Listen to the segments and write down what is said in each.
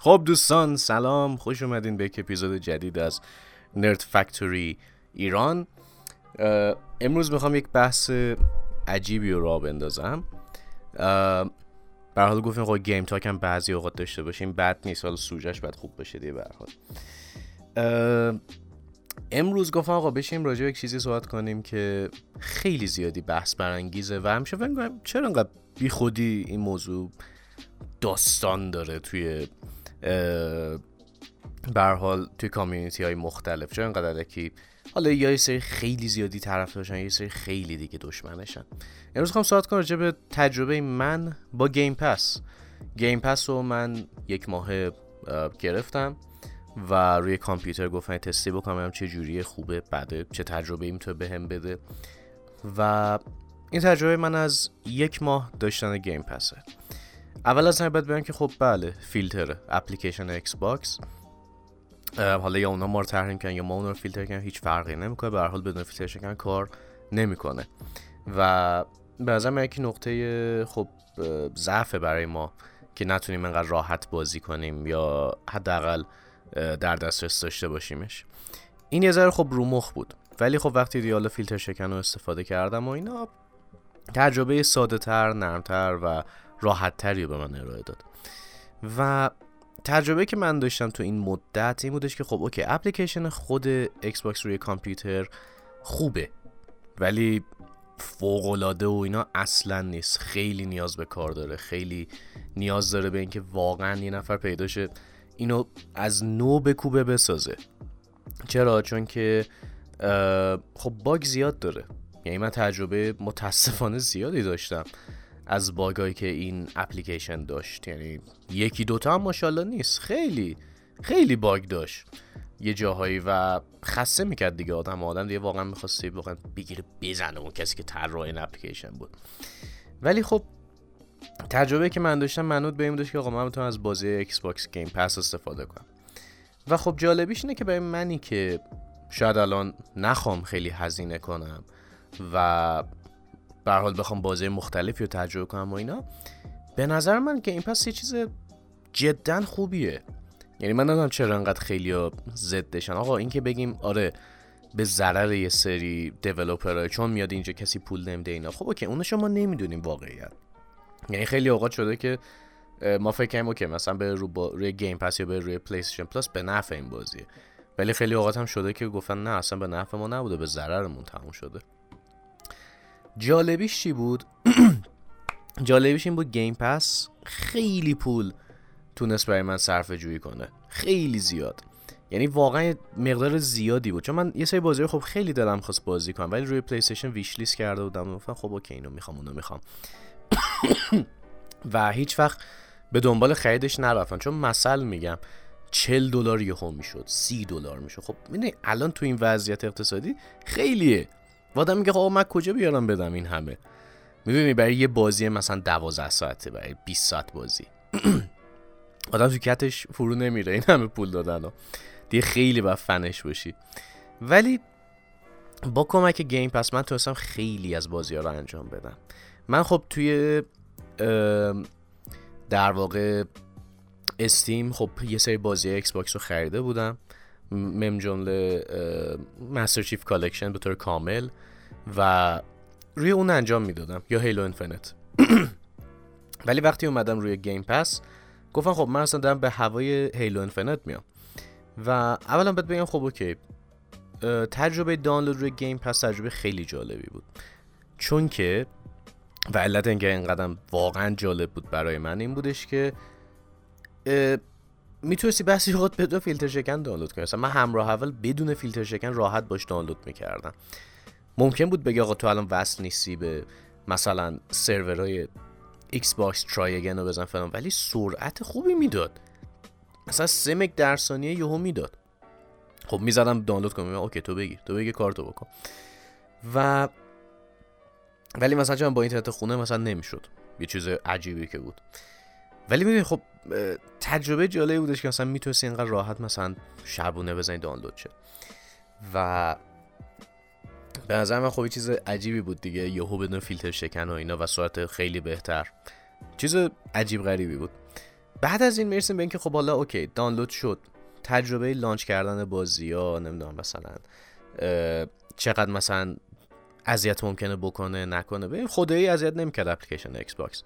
خب دوستان سلام خوش اومدین به یک اپیزود جدید از نرد فکتوری ایران. امروز می‌خوام یک بحث عجیبی رو را بندازم. برحال گفتیم خب گیم تاک هم بعضی اوقات داشته باشیم بد نیست حالا سوجش باید خوب بشه دیگه برحال امروز گفتم آقا بشیم راجع به یک چیزی صحبت کنیم که خیلی زیادی بحث برانگیزه و همیشه فکر چرا انقدر بی خودی این موضوع داستان داره توی بر حال توی کامیونیتی های مختلف چرا انقدر که حالا یه سری خیلی زیادی طرف داشتن یه سری خیلی دیگه دشمنشن. امروز خواهم صحبت کنم راجع به تجربه من با گیم پس. گیم پس رو من یک ماه گرفتم و روی کامپیوتر گفتم تستی بکنم چه جوری خوبه بده چه تجربه ای می‌تونه بهم بده. و این تجربه من از یک ماه داشتن Game Pass ه. اول از همه باید بگم که خب بله فیلتر اپلیکیشن Xbox حالا یا اونا ما رو تحریم کنن یا ما اونا رو فیلتر کنن هیچ فرقی نمی‌کنه. به هر حال بدون فیلترشکن کار نمی‌کنه. و به نظر یک نقطه خب ضعف برای ما که نتونیم انقدر راحت بازی کنیم یا حداقل در دسترس داشته باشیمش. این یه ذره خب رو مخ بود. ولی خب وقتی دیال فیلتر شکن رو استفاده کردم و اینا تجربه ساده تر نرمتر و راحت تری به من ارائه داد. و تجربه که من داشتم تو این مدت این بودش که خب OK اپلیکیشن خود Xbox روی کامپیوتر خوبه ولی فوق و اینا اصلا نیست. خیلی نیاز به کار داره خیلی نیاز داره به اینکه واقعا یه نفر پیدا شه اینو از نو به کوبه بسازه. چرا؟ چون که خب باگ زیاد داره. یعنی من تجربه متاسفانه زیادی داشتم. از باگایی که این اپلیکیشن داشت. یعنی یکی دوتا هم ماشاءالله نیست. خیلی خیلی باگ داشت. یه جاهایی و خسته می‌کرد دیگه. آدم آدم دیگه واقعا می‌خواستی واقعا بگیره بزنه اون کسی که طراح این اپلیکیشن بود. ولی خب تجربه که من داشتم منوط به این داشت که آقا من می‌تونم از بازی Xbox Game Pass استفاده کنم. و خب جالبیش اینه که برای منی که شاید الان نخوام خیلی هزینه کنم و به حال بخوام بازی مختلفی رو تجربه کنم و اینا. به نظر من که این Pass یه چیز جدا خوبیه. یعنی من نمی‌دونم چرا انقدر خیلی ضدشن. آقا این که بگیم آره به ضرر یه سری developer ای چون میاد اینجا کسی پول نمیده اینا. خب OK اونو شما نمی‌دونیم واقعیت. یعنی خیلی اوقات شده که ما فکر کنیم OK مثلا به رو با روی Game Pass یا به روی Play Plus به نفع این بازیه. ولی خیلی اوقات هم شده که گفتن نه اصلا به نفع ما نبوده به ضررمون تموم شده. جالبیش چی بود؟ جالبیش این بود Game Pass خیلی پول تونست برای من صرفه جویی کنه. خیلی زیاد. یعنی واقعا مقدار زیادی بود. چون من یه سری بازی خب خیلی دلم خواست بازی کنم ولی روی PlayStation wishlist کرده بودم گفتم خب OK اینو می‌خوام اونو می‌خوام. و هیچ وقت به دنبال خریدش نرفتم. چون مثل میگم 40 دلار یهو می‌شد 30 دلار می‌شد. خب می‌دونی الان تو این وضعیت اقتصادی خیلیه. و آدم میگه خب من کجا بیارم بدم این همه؟ می‌دونی برای یه بازی مثلا 12 ساعته برای 20 ساعت بازی. آدم تو کتش فرو نمیره این همه پول دادن و دیگه خیلی با فنش باشی. ولی با کمک گیم پس من تونستم خیلی از بازی ها رو انجام بدم. من خب توی در واقع Steam خب یه سری بازی Xbox رو خریده بودم. من جمله Master Chief Collection به طور کامل و روی اون انجام می‌دادم یا Halo Infinite ولی وقتی اومدم روی Game Pass گفتم خب من اصلا دارم به هوای Halo Infinite میام. و اولا باید بگم خب OK تجربه دانلود روی Game Pass تجربه خیلی جالبی بود. چون که و علت اینکه اینقدر واقعا جالب بود برای من این بودش که می‌تونستی بحثی خود بدون فیلتر شکن دانلود کنی. مثلا من همراه اول بدون فیلتر شکن راحت باش دانلود می‌کردم. ممکن بود بگی آقا تو الان وصل نیستی به مثلا سرورهای Xbox try رو بزن فلان ولی سرعت خوبی می‌داد. مثلا 3 مگ در ثانیه یهو می‌داد. خب می‌زدم دانلود کنم. اوکی تو بگیر تو بگی کارتو بکن. و ولی مثلا با اینترنت خونه مثلا نمی‌شد. یه چیز عجیبی که بود. ولی می‌دونی خب تجربه جالبی بودش که مثلا می‌تونستی اینقدر راحت مثلا شبونه بزنی دانلود شه. و به نظر من خب چیز عجیبی بود دیگه یهو بدون فیلتر شکن و اینا و سرعت خیلی بهتر. چیز عجیب غریبی بود. بعد از این می‌رسیم به اینکه خب حالا OK دانلود شد. تجربه launch کردن بازی ها نمی‌دونم مثلا چقدر مثلا اذیت ممکنه بکنه نکنه. ببین خدایی اذیت نمی‌کرد اپلیکیشن Xbox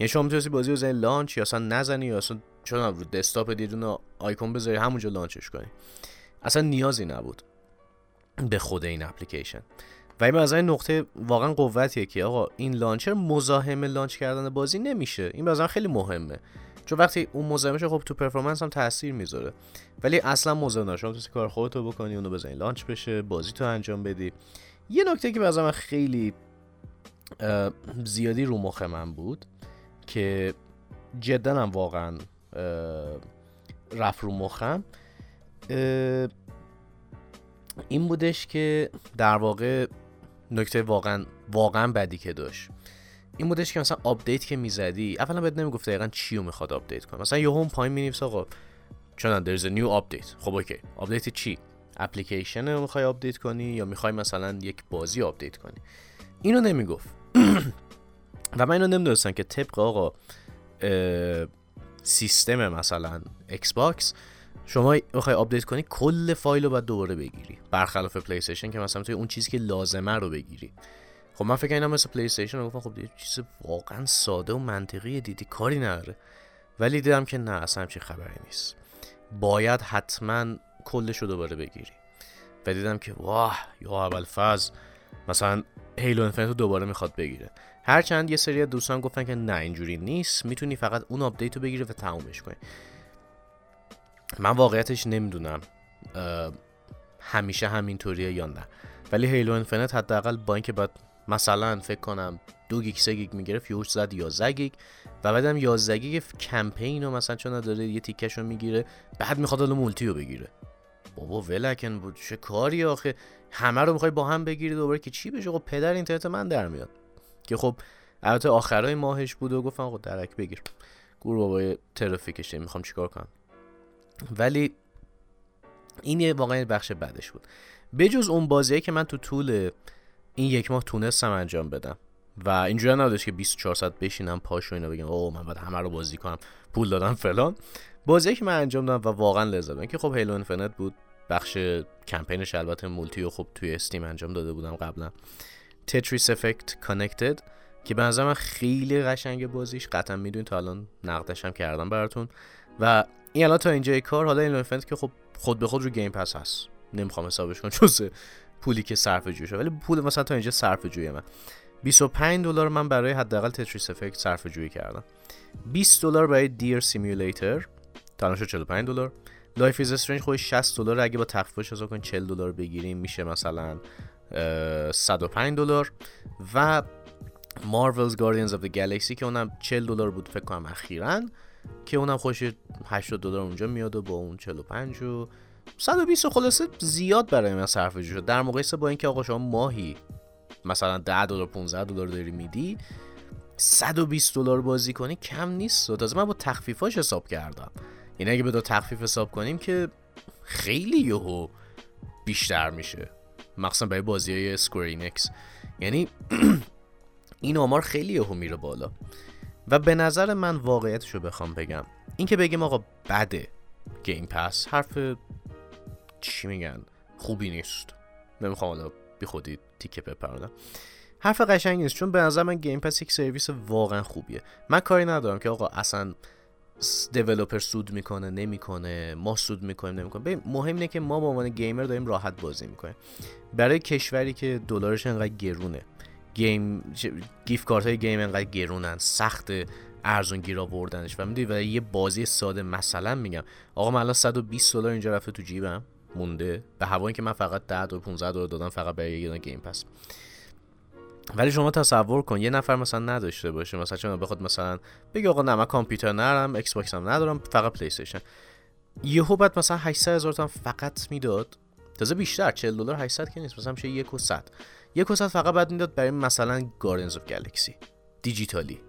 یعنی شما می‌تونستی بازی رو بزنی launch یا اصلا نزنی یا اصلا چون رو دسکتاپ دیدون آیکون بذاری همونجا launch ش کنی. اصلا نیازی نبود به خود این اپلیکیشن. و این از این نقطه واقعا قوتیه که آقا این launcher مزاحم launch کردن بازی نمیشه. این بازم خیلی مهمه. چون وقتی اون مزاحمشه خب تو performance هم تاثیر می‌ذاره. ولی اصلا مزاحم نشه شما کار خودتو بکنی اونو بزنی launch بشه بازی تو انجام بدی. یه نکته که بازم خیلی زیادی رو مخ من بود که جدا هم واقعا رفت رو مخم. این بودش که در واقع نکته واقعا واقعا بدی که داشت. این بودش که مثلا آپدیت که می‌زدی اولا بهت نمی‌گفت دقیقا چی رو می‌خواد آپدیت کنه. مثلا یه هم پایین می‌نویسه آقا چون there's a new update. خب OK. آپدیت چی؟ اپلیکیشن رو می‌خوای آپدیت کنی یا می‌خوای مثلا یک بازی آپدیت کنی؟ اینو نمی‌گفت. و من اینو نمی‌دونستم که طبق آقا سیستم مثلا Xbox شما می‌خوای آپدیت کنی کل فایل رو باید دوباره بگیری. برخلاف Play که مثلا توی اون چیزی که لازمه رو بگیری. خب من فکر کنم مثل PlayStation گفتم خب چیز واقعا ساده و منطقی دیدی کاری نداره. ولی دیدم که نه اصلا همچین خبری نیست. باید حتما کلش رو دوباره بگیری. و دیدم که واه یا اول فاز مثلا Halo Infinite رو دوباره می‌خواد بگیره. هرچند یه سری دوستان گفتن که نه اینجوری نیست. می‌تونی فقط اون آپدیت رو بگیری و تمومش کنی. من واقعیتش نمی‌دونم همیشه همینطوریه یا نه. ولی Halo Infinite حداقل با اینکه باید مثلا فکر کنم دو گیگ سه گیگ می‌گرفت یهوش زد 11 گیگ. و بعدم 11 گیگ کمپین رو مثلا چون داره یه تیکش رو می‌گیره بعد می‌خواد حالا multi رو بگیره. بابا ولکن بود چه کاری آخه؟ همه رو می‌خوای با هم بگیری دوباره که چی بشه؟ خب پدر اینترنت من در میاد. که خب البته آخرای ماهش بود و گفتم آقا درک بگیر. گور بابای ترافیکشه می‌خوام چیکار کنم؟ ولی این یه واقعا بخش بعدش بود. بجز اون بازیه که من تو طول این یک ماه تونستم انجام بدم. و اینجوری نبودش که 24 ساعت بشینم پاش و اینا بگم اوه من باید همه رو بازی کنم پول دادم فلان. بازی که من انجام دادم و واقعا لذت که خب Halo Infinite بود بخش کمپینش البته multi و خب توی Steam انجام داده بودم قبلا. Tetris Effect Connected که به نظر من خیلی قشنگ بازیش. قطعا می‌دونید تا الان نقدش هم کردم براتون. و این الان تا اینجای کار حالا این Infinite که خب خود به خود رو Game Pass هست. نمی‌خوام حسابش کنم جز پولی که صرفه‌جویی ولی پول مثلا تا اینجا صرفه‌جویی من. 25 دلار من برای حداقل Tetris Effect صرفه‌جویی کردم. 20 دلار برای Deer Simulator تا 45 دلار. Life is Strange خودش 60 دلار. اگه با تخفیفش حساب کنیم 40 دلار بگیریم. میشه مثلا 105 دلار و مارولز گاردینز اف گالاکسی که اونم 40 دلار بود فکر کنم اخیرا که اونم خوش 80 دلار اونجا میاد و با اون 45 و 120 خلاصه زیاد برای من صرف شد. در مقایسه با اینکه آقا شما ماهی مثلا 10 دلار 15 دلار داری میدی 120 دلار بازی کنی کم نیست. و تازه من با تخفیفاش حساب کردم. یعنی اگه به دو تخفیف حساب کنیم که خیلی یهو بیشتر میشه. مخصوصا برای بازی های Square Enix یعنی این آمار خیلی یهو میره بالا. و به نظر من واقعیتشو بخوام بگم. اینکه بگیم آقا بده Game Pass حرف چی میگن؟ خوبی نیست. نمی‌خوام حالا بی خودی تیکه بپرونم. حرف قشنگ نیست چون به نظر من Game Pass یک سرویس واقعا خوبیه. من کاری ندارم که آقا اصلا developer سود می‌کنه نمی‌کنه ما سود می‌کنیم نمی‌کنه مهم اینه که ما به عنوان gamer داریم راحت بازی می‌کنیم. برای کشوری که دلارش انقدر گرونه گیم gift card های game انقدر گرونن سخت ارزون گیر آوردنش و می‌دونی و یه بازی ساده مثلا میگم. آقا من الان 120 دلار اینجا رفته تو جیبم مونده. به هوایی که من فقط 10 دلار 15 دلار دادم فقط برای یه Game Pass ولی شما تصور کن یه نفر مثلا نداشته باشه مثلا چون بخواد مثلا بگه آقا نه من کامپیوتر ندارم Xbox هم ندارم فقط PlayStation یهو بعد مثلا 800 هزار تومن فقط می‌داد. تازه بیشتر 40 دلار 800 که نیست مثلا میشه 1 و 100 1 و 100 فقط بعد می‌داد برای مثلا Guardians of Galaxy دیجیتالی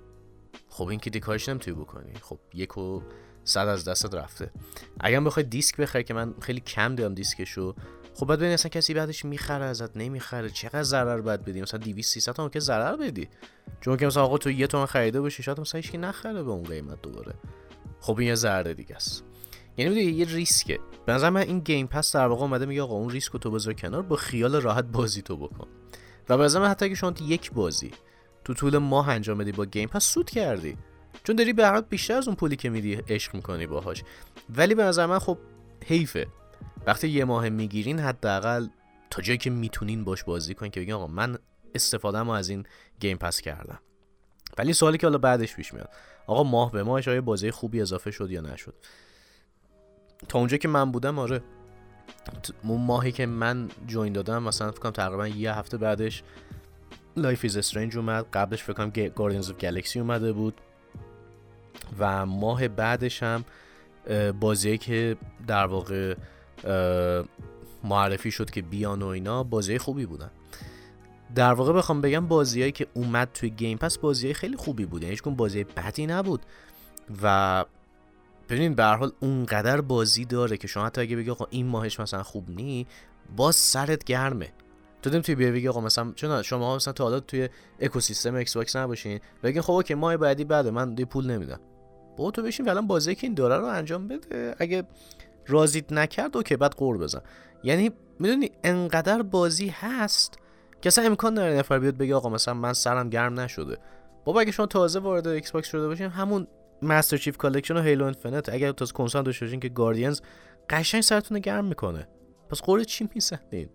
خب این که دیکارش نمی‌تونی بکنی. خب یک و صد از دستت رفته. اگر بخوای دیسک بخری که من خیلی کم دیدم دیسکشو خب بعد ببین اصلا کسی بعدش می‌خره ازت نمی‌خره. چقدر ضرر باید بدی؟ مثلا 200 300 تومن که ضرر بدی. چون که مثلا آقا تو یه تومن خریده باشی شاید مثلا هیچ نخره به اون قیمت دوباره. خب این یه ذره دیگه است. یعنی یه ریسکه. به من این گیم پس در واقع اومده میگه آقا اون ریسک تو بذار کنار با خیال راحت بازی تو بکن. و به من حتی اگه شما یک بازی تو طول ماه انجام بدی با گیم پس سود کردی. چون داری به بیشتر از اون پولی که میدی عشق می‌کنی باهاش. ولی به نظر من خب حیفه. وقتی یه ماه می‌گیرین حداقل تا جایی که می‌تونین باش بازی کنین که بگین آقا من استفاده از این Game Pass کردم. ولی سوالی که حالا بعدش پیش میاد آقا ماه به ماهش آیا بازی خوبی اضافه شد یا نشد؟ تا اونجا که من بودم آره. اون ماهی که من join دادم مثلا فکر کنم تقریبا یه هفته بعدش Life is Strange اومد. قبلش فکر کنم Guardians of Galaxy اومده بود. و ماه بعدش هم بازی که در واقع معرفی شد که بیان و اینا بازی خوبی بودن. در واقع بخوام بگم بازیایی که اومد توی Game Pass بازی خیلی خوبی بود یعنی بازی بدی نبود. و ببینید به حال اونقدر بازی داره که شما حتی اگه بگی آقا این ماهش مثلا خوب نیست باز سرت گرمه. تو دیم توی بگی آقا مثلا چون شما مثلا تا حالا توی اکوسیستم Xbox نباشین. بگین خب okay ماه بعدی بعده من دیگه پول نمیدم. بابا تو بشین فعلا بازی که این داره رو انجام بده. اگه راضیت نکرد okay بعد غر بزن. یعنی می‌دونی انقدر بازی هست که اصلا امکان نداره نفر بیاد بگه آقا مثلا من سرم گرم نشده. بابا اگه شما تازه وارد Xbox شده باشین همون Master Chief Collection و Halo Infinite اگر تو از کنسول داشته باشین که Guardians قشنگ سرتون گرم می‌کنه. پس غر چی می‌زنین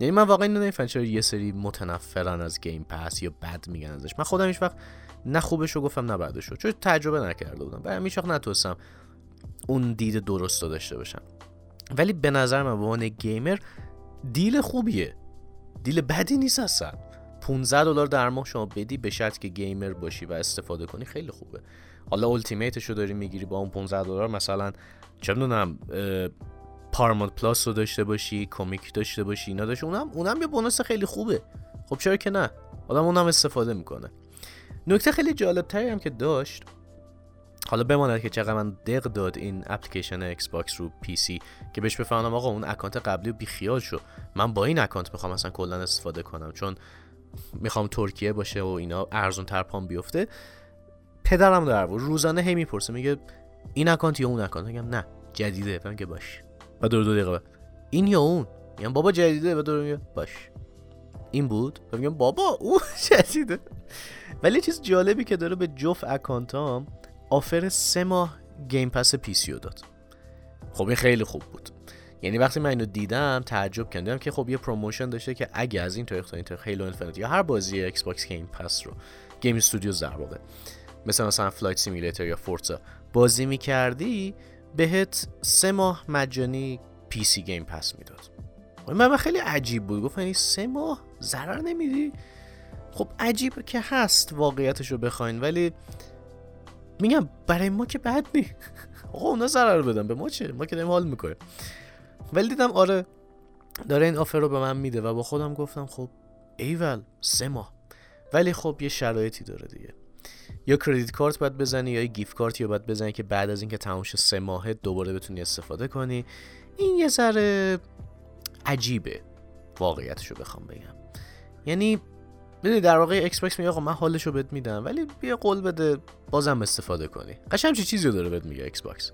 یعنی من واقعا اینو نمی‌فهمم چرا یه سری متنفرن از Game Pass یا بد میگن ازش. من خودم هیچ وقت نه خوبشو گفتم نه بدشو چون تجربه نکرده بودم. برای هیچ وقت اون دید درست رو داشته باشم ولی به نظر من به عنوان gamer deal خوبیه. deal بدی نیست اصلا. 15 دلار در ماه شما بدی به شرط که gamer باشی و استفاده کنی خیلی خوبه. حالا Ultimate ش رو داری می‌گیری با اون 15 دلار مثلا چه می‌دونم Paramount Plus رو داشته باشی کمیک داشته باشی اینا داشته اونم اونم یه bonus خیلی خوبه. خب چرا که نه؟ آدم اونم استفاده می‌کنه. نکته خیلی جالب تری هم که داشت حالا بماند که چقدر منو دق داد این application Xbox رو PC که بهش بفهمم آقا اون account قبلی رو بیخیال شو. من با این account می‌خوام مثلا کلا استفاده کنم. چون می‌خوام ترکیه باشه و اینا ارزون تر برام بیفته. پدرمو درآورد هی می‌پرسه میگه این account یا اون account؟ میگم نه جدیده. فهم که باش. و دو دو دقیقه این یا اون؟ میگم بابا جدیده. دوباره میگه باش. این بود؟ میگم بابا اون جدیده. ولی چیز جالبی که داره به جفت account ام offer سه ماه Game Pass PC داد. خب این خیلی خوب بود. یعنی وقتی من اینو دیدم تعجب کردم. که خب یه promotion داشته که اگه از این تاریخ تا این تاریخ Halo یا هر بازی Xbox Game Pass رو game studio در واقع. مثل مثلا Flight Simulator یا Forza بازی می‌کردی بهت سه ماه مجانی پی سی گیم پس می‌داد. من خیلی عجیب بود. گفت یعنی سه ماه؟ ضرر نمیدی؟ خب عجیب که هست واقعیتش رو بخواین. ولی میگم برای ما که بد نی آقا اونا ضرر بدن. به ما چه؟ ما که داریم حال می‌کنیم. ولی دیدم آره داره این آفر رو به من میده و با خودم گفتم خب ایول سه ماه. ولی خب یه شرایطی داره دیگه. یا credit card باید بزنی یا gift card یا باید بزنی که بعد از اینکه تموم شه سه ماهه دوباره بتونی استفاده کنی. این یه ذره عجیبه واقعیتش رو بخوام بگم. یعنی می‌دونی در واقع Xbox میگه آقا من حالشو بهت میدم. ولی بیا قول بده بازم استفاده کنی. قشنگ چه چیزی داره بهت میگه Xbox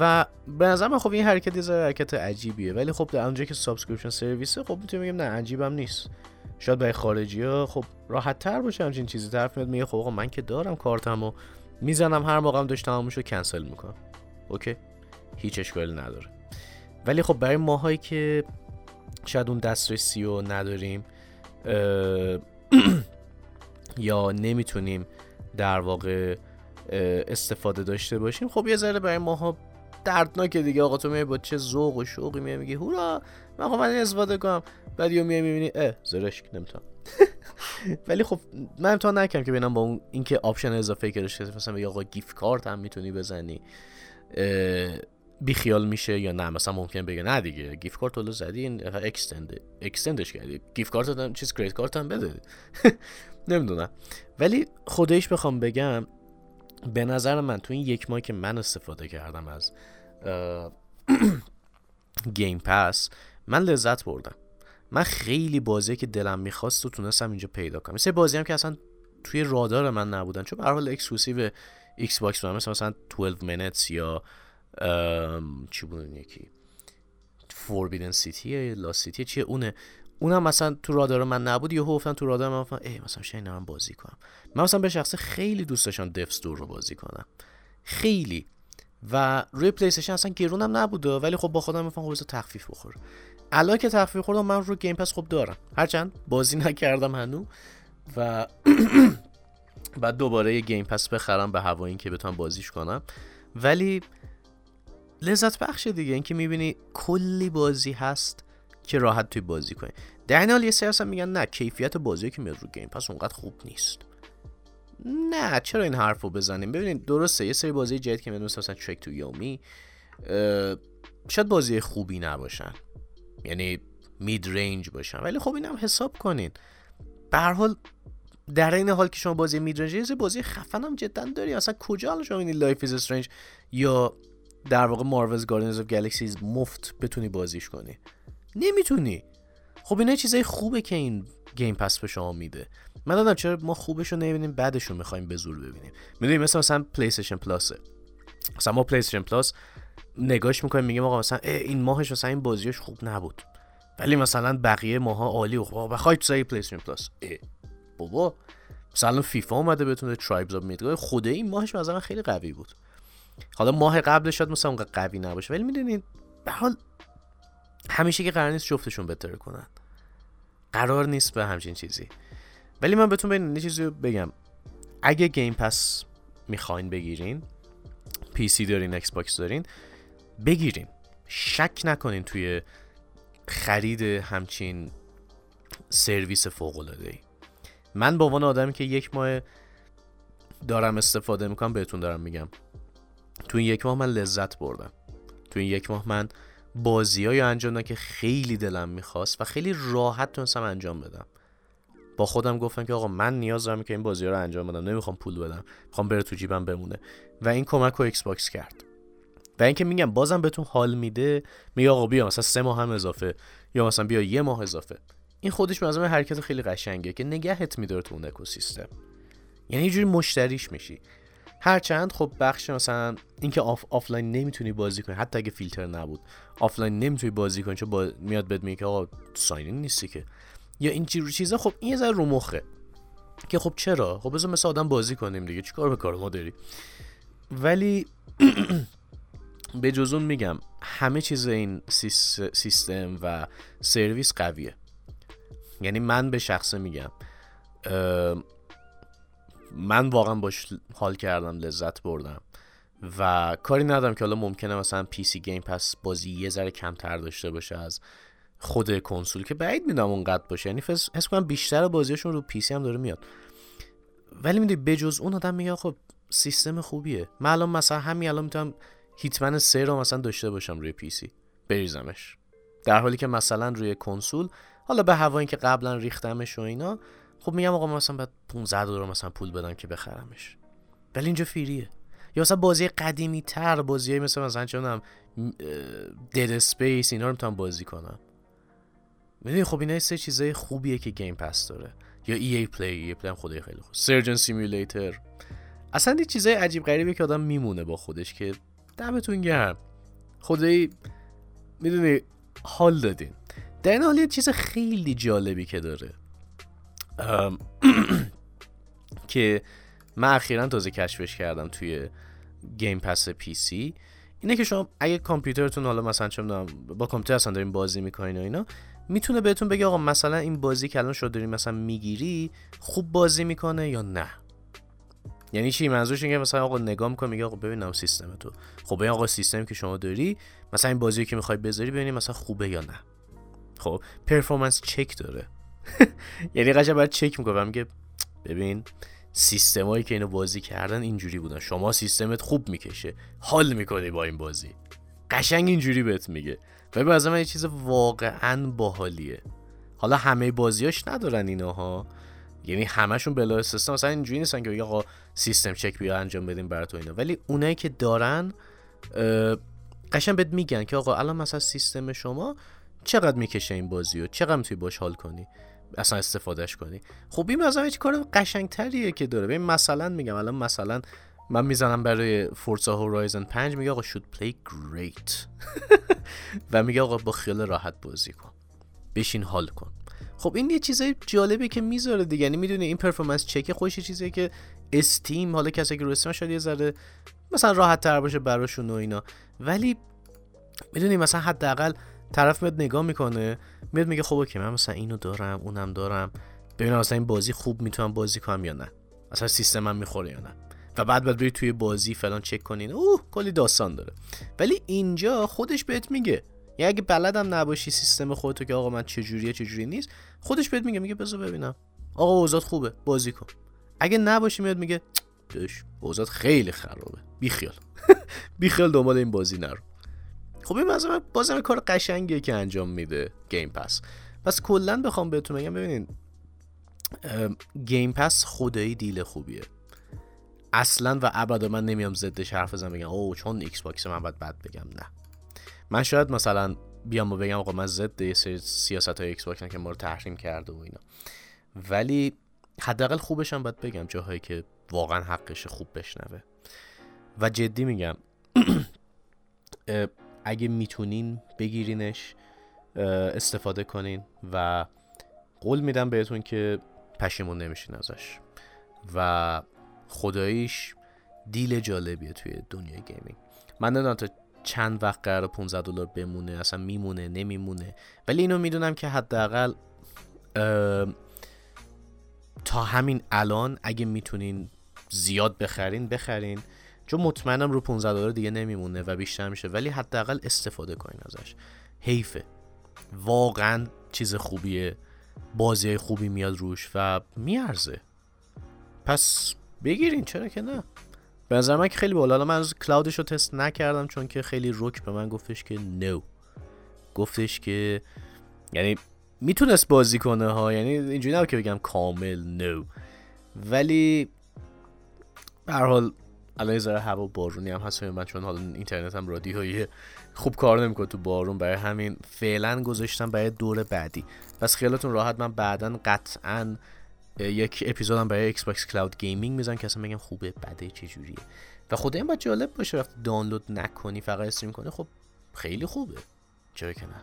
و به نظر من خب این حرکت یه حرکت عجیبیه. ولی خب در اونجایی که subscription service ه خب می‌تونیم بگیم نه عجیبم نیست. شاید برای خارجی ها خب راحت تر باشه همچین چیزی. طرف میاد میگه خب آقا من که دارم کارتمو می‌زنم هر موقعم داشت تمامش رو کنسل می‌کنم. اوکی؟ هیچ اشکالی نداره. ولی خب برای ماهایی که شاید اون دسترسی رو نداریم یا نمی‌تونیم در واقع استفاده داشته باشیم. خب یه ذره برای ماها دردناکه دیگه. آقا تو میای با چه ذوق و شوقی میای میگی هورا من خب من استفاده کنم. بعد یه میای می‌بینی اه زرشک نمی‌تونم. ولی خب من امتحان نکردم که ببینم با اون اینکه option اضافه که داشته مثلا بگی آقا gift card هم می‌تونی بزنی. بیخیال میشه یا نه؟ مثلا ممکن بگه نه دیگه gift card رو زدی این extend extend ش کردی. gift card هم چیز credit card هم بده. نمی‌دونم. ولی خودش بخوام بگم به نظر من تو این یک ماه که من استفاده کردم از Game Pass من لذت بردم. من خیلی بازی که دلم می‌خواست و تونستم اینجا پیدا کنم. مثل بازی هم که اصلا توی رادار من نبودن. چون به حال exclusive Xbox مثلا مثلا 12 minutes یا چی بود اون یکی؟ Forbidden City لا City چیه؟ اونه. اونم مثلا تو رادار من نبود یهو گفتن تو رادار من گفتم ای مثلا شاید من بازی کنم. من مثلا به شخصه خیلی دوست داشتم دور رو بازی کنم. خیلی. و روی Play اصلا گرونم نبوده ولی خب با خودم میفهم خب تخفیف بخور الان که تخفیف خوردم من رو Game Pass خوب دارم. هرچند بازی نکردم هنو و بعد دوباره یه Game Pass بخرم به هوا این که بتونم بازیش کنم. ولی لذت بخشه دیگه اینکه می‌بینی کلی بازی هست که راحت توی بازی کنی. در این حال یه سری میگن نه کیفیت بازی که میاد رو Game Pass اونقدر خوب نیست. نه چرا این حرف رو بزنیم؟ ببینید درسته یه سری بازی جدید که میاد مثلا Trek to Yomi شاید بازی خوبی نباشن. یعنی mid-range باشن. ولی خب اینم حساب کنین. به حال در این حال که شما بازی mid-range بازی خفن هم جدا داری. اصلا کجا حالا شما این Life is Strange یا در واقع Marvel's Guardians of Galaxies مفت بتونی بازیش کنی. نمی‌تونی. خب اینا چیزای خوبه که این Game Pass به شما میده. من دادم چرا ما خوبش رو نمی‌بینیم بدش رو می‌خوایم به زور ببینیم. می‌دونیم مثلا مثلا PlayStation Plus ه مثلا ما PlayStation Plus نگاش می‌کنیم میگیم آقا مثلا این ماهش مثلا این بازیش خوب نبود. ولی مثلا بقیه ماها عالی و خوب. بخواید تو PlayStation Plus بابا. مثلا فیفا اومده بتونه Tribes of Midgard خود این ماهش مثلا خیلی قوی بود. حالا ماه قبلش شاید مثلا اونقدر قوی نباشه ولی می‌دونید به حال همیشه که قرار نیست جفتشون بهتر کنن. قرار نیست یه همچین چیزی. ولی من بهتون بگم چیزی بگم. اگه Game Pass می‌خواین بگیرین PC دارین Xbox دارین بگیرین. شک نکنین توی خرید همچین سرویس فوق العاده ای من به عنوان آدمی که یک ماه دارم استفاده می‌کنم بهتون دارم میگم. تو این یک ماه من لذت بردم. تو این یک ماه من بازی های انجام دادم که خیلی دلم می‌خواست و خیلی راحت تونستم انجام بدم. با خودم گفتم که آقا من نیاز دارم که این بازی رو انجام بدم نمی‌خوام پول بدم می‌خوام بره تو جیبم بمونه. و این کمک رو Xbox کرد. و اینکه میگم بازم بهتون حال میده میگه آقا بیا مثلا سه ماه هم اضافه یا مثلا بیا یه ماه اضافه. این خودش یه حرکت خیلی قشنگه که نگهت میداره تو اون اکوسیستم. یعنی یه جوری مشتریش میشی. هرچند خب بخش مثلا اینکه off offline نمی‌تونی بازی کنی حتی اگه فیلتر نبود. آفلاین نمی‌تونی بازی کنی چون با... میاد بهت میگه که آقا sign نیستی که. یا این چیزا خب این یه ذره رو مخه. که خب چرا؟ خب بذار مثل آدم بازی کنیم دیگه چیکار به کار ما داری؟ ولی به جز میگم همه چیز این سیستم و سرویس قویه. یعنی من به شخصه میگم من واقعا باش حال کردم لذت بردم و کاری ندارم که حالا ممکنه مثلا PC Game Pass بازی یه ذره کمتر داشته باشه از خود کنسول که بعید می‌دونم اونقدر باشه. یعنی حس کنم بیشتر بازیشون رو PC هم داره میاد. ولی می‌دونی بجز اون آدم میگه خب سیستم خوبیه. من الان مثلا همین الان می‌تونم Hitman سه رو مثلا داشته باشم روی PC. بریزمش. در حالی که مثلا روی کنسول حالا به هوا که قبلا ریختمش و اینا خب میگم آقا مثلا بعد 15 دلار مثلا پول بدم که بخرمش. ولی اینجا free ه یا مثلا بازی قدیمی تر بازی های مثل مثلا چونم Dead Space اینا رو می‌تونم بازی کنم. می‌دونی خب اینا یه چیزای خوبیه که Game Pass داره. یا EA Play EA Play هم خدای خیلی خوب. Surgeon Simulator اصلا این چیزای عجیب غریبی که آدم میمونه با خودش که دمتون گرم. خدایی می‌دونی حال دادین. در این حال یه چیز خیلی جالبی که داره. که من اخیرا تازه کشفش کردم توی گیم پس پی سی. اینه که شما اگه کامپیوترتون حالا مثلا چون با کامپیوتر اصلا دارین بازی می‌کنین و اینا می‌تونه بهتون بگه آقا مثلا این بازی که الان شده داری مثلا می‌گیری خوب بازی می‌کنه یا نه؟ یعنی چی؟ منظورش اینه مثلا آقا نگاه می‌کنه میگه آقا ببینم سیستم تو. خب این آقا سیستمی که شما داری مثلا این بازی که می‌خوای بذاری ببینیم مثلا خوبه یا نه. خب پرفورمنس چک داره. یعنی قشنگ باید چک می‌کنه و میگه ببین سیستمایی که اینو بازی کردن اینجوری بودن. شما سیستمت خوب می‌کشه. حال می‌کنی با این بازی. قشنگ اینجوری بهت میگه. و به یه چیز واقعا باحالیه. حالا همه بازیاش ندارن اینها. یعنی همشون بلا سیستم. مثلا اینجوری نیستن که آقا سیستم چک بیا انجام بدیم برای تو اینا. ولی اونایی که دارن قشنگ بهت میگن که آقا الان مثلا سیستم شما چقدر می‌کشه این بازی و چقدر می‌تونی باش حال کنی؟ اصلا استفادهش کنی. خب این مثلا کار قشنگتریه که داره. ببین مثلا میگم الان مثلا من می‌زنم برای فورسا هورایزن 5 میگه آقا شود پلی گریت و میگه آقا با خیال راحت بازی کن. بشین حال کن. خب این یه چیزای جالبه که می‌ذاره دیگه. یعنی می‌دونی این performance check خودش چیزیه که Steam حالا کسی که رو Steam شاید یه ذره مثلا راحت تر باشه براشون و اینا. ولی می‌دونی مثلا حداقل طرف میاد نگاه می‌کنه میاد میگه خب OK من مثلا اینو دارم اونم دارم. ببینم مثلا این بازی خوب می‌تونم بازی کنم یا نه. مثلا سیستمم می‌خوره یا نه. و بعد بعد بری توی بازی فلان چک کنین. اوه کلی داستان داره. ولی اینجا خودش بهت میگه. یا اگه بلدم نباشی سیستم خودتو که آقا من چجوریه چجوری نیست خودش بهت میگه میگه بذار ببینم. آقا اوضاع خوبه بازی کن. اگه نباشی میاد میگه دش اوضاع خیلی خرابه. بیخیال. بیخیال دنبال این بازی نرو. خب این مثلا بازم کار قشنگیه که انجام میده گیم پس پس کلا بخوام بهتون بگم ببینین گیم پس خدایی دیل خوبیه. اصلا و ابدا من نمیام ضدش حرف بزنم بگم اوه چون Xbox من باید بد بگم. نه. من شاید مثلا بیام و بگم آقا من ضد سیاست های Xbox که ما رو تحریم کرده و اینا. ولی حداقل خوبش هم باید بگم جاهایی که واقعا حقش خوب بشنوه. و جدی میگم اگه می‌تونین بگیرینش استفاده کنین و قول میدم بهتون که پشیمون نمیشین ازش. و خداییش deal جالبیه توی دنیای gaming. من نمی‌دونم تا چند وقت قرار 15 دلار بمونه اصلا میمونه نمیمونه. ولی اینو می‌دونم که حداقل تا همین الان اگه می‌تونین زیاد بخرین بخرین. چون مطمئنم رو 15 دلار دیگه نمیمونه و بیشتر میشه ولی حداقل استفاده کنین ازش. حیفه. واقعا چیز خوبیه. بازی خوبی میاد روش و میارزه. پس بگیرین چرا که نه؟ به نظر من که خیلی بالا. من از کلاودش رو تست نکردم چون که خیلی روک به من گفتش که نو گفتش که یعنی می‌تونست بازی کنه ها. یعنی اینجوری نبود که بگم کامل نو ولی به الان ذره هوا بارونی هم هست من چون حالا اینترنت هم رادیویی خوب کار نمی‌کنه تو بارون برای همین فعلا گذاشتم برای دور بعدی. پس خیالتون راحت من بعدا قطعا یک اپیزودم برای Xbox Cloud Gaming می‌زنم که اصلا بگم خوبه بده چه و خود این باید جالب باشه وقتی دانلود نکنی فقط stream کنی خب خیلی خوبه. چرا که نه؟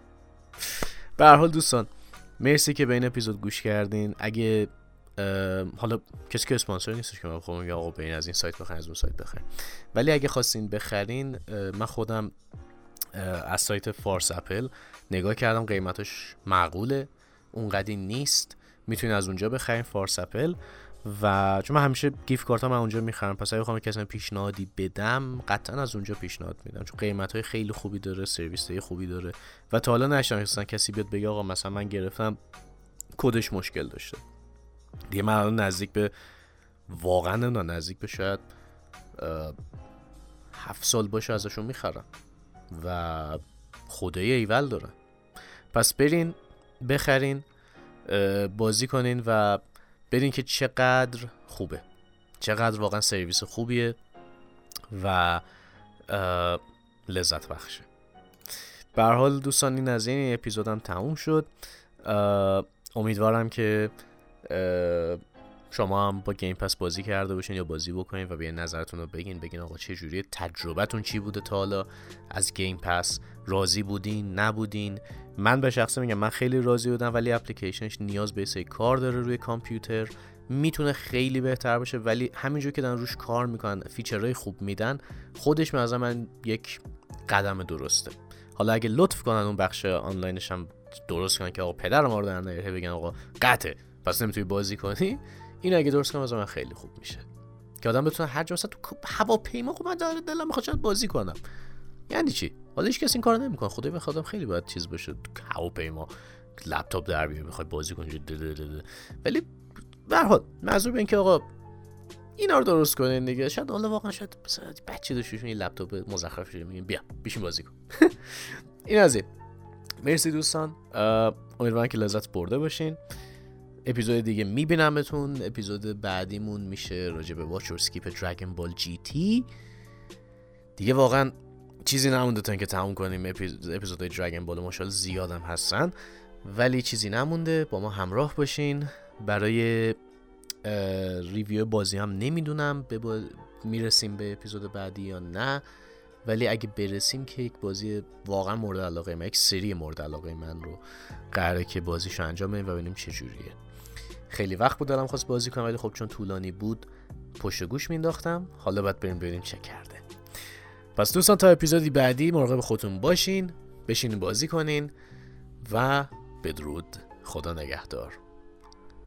به هر حال دوستان مرسی که به این اپیزود گوش کردین. اگه حالا کسی که اسپانسر نیستش که من خودم آقا به این از این سایت بخرین از اون سایت بخرین. ولی اگه خواستین بخرین من خودم از سایت فارس اپل نگاه کردم قیمتش معقوله اونقدی نیست. می‌تونین از اونجا بخرین فارس اپل. و چون من همیشه gift card من اونجا می‌خرم پس اگه بخوام کسی پیشنهادی بدم قطعا از اونجا پیشنهاد میدم. چون قیمت های خیلی خوبی داره سرویس های خوبی داره. و تا حالا نشده کسی بیاد بگه آقا مثلا من گرفتم کدش مشکل داشته. دیگه من الان نزدیک به واقعا نه نزدیک به شاید هفت سال باشه ازشون می‌خرم. و خدای ایول دارن پس برین بخرین بازی کنین و ببینین که چقدر خوبه. چقدر واقعا سرویس خوبیه و لذت بخشه. به حال دوستان این از این اپیزودم تموم شد. امیدوارم که شما هم با Game Pass بازی کرده باشین یا بازی بکنین و به نظرتون رو بگین بگین آقا چه جوری تجربتون چی بوده تا حالا؟ از Game Pass راضی بودین نبودین؟ من به شخصه میگم من خیلی راضی بودم ولی اپلیکیشنش نیاز به سری کار داره روی کامپیوتر. می‌تونه خیلی بهتر باشه ولی همینجور که دارن روش کار می‌کنن feature های خوب میدن خودش به نظر من یک قدم درسته. حالا اگه لطف کنن اون بخش آنلاینش هم درست کنن که آقا پدر ما رو در بگن آقا قطعه. پس نمی‌تونی بازی کنی؟ این اگه درست کنم از من خیلی خوب میشه. که آدم بتونه هر جا تو هواپیما خب من دلم می‌خواد بازی کنم. یعنی چی؟ حالا هیچ کسی این کارو نمی‌کنه. خدای بخوادم خیلی باید چیز باشه. تو هواپیما لپتاپ در بیاری بخوای بازی کنی. ولی به هر منظور به اینکه آقا اینا رو درست کنین دیگه. شاید حالا واقعا شاید بچه داشتشون یه لپتاپ مزخرف شده میگن بیا بیشین بازی کن. این از این. مرسی دوستان. امیدوارم که لذت برده باشین. اپیزود دیگه میبینمتون. اپیزود بعدیمون میشه راجع به واچ سکیپ دراگون بال جی تی دیگه واقعا چیزی نمونده تا اینکه تموم کنیم اپیزودهای دراگون بال ماشال زیادم هستن. ولی چیزی نمونده با ما همراه باشین. برای ریویو بازی هم نمی‌دونم به می‌رسیم به اپیزود بعدی یا نه. ولی اگه برسیم که یک بازی واقعا مورد علاقه من یک سری مورد علاقه من رو قراره که بازیشو انجام بدیم و ببینیم چه جوریه. خیلی وقت بود دارم خواست بازی کنم ولی خب چون طولانی بود پشت گوش مینداختم حالا باید بریم ببینیم چه کرده. پس دوستان تا اپیزودی بعدی مراقب خودتون باشین بشینین بازی کنین و بدرود. خدا نگهدار.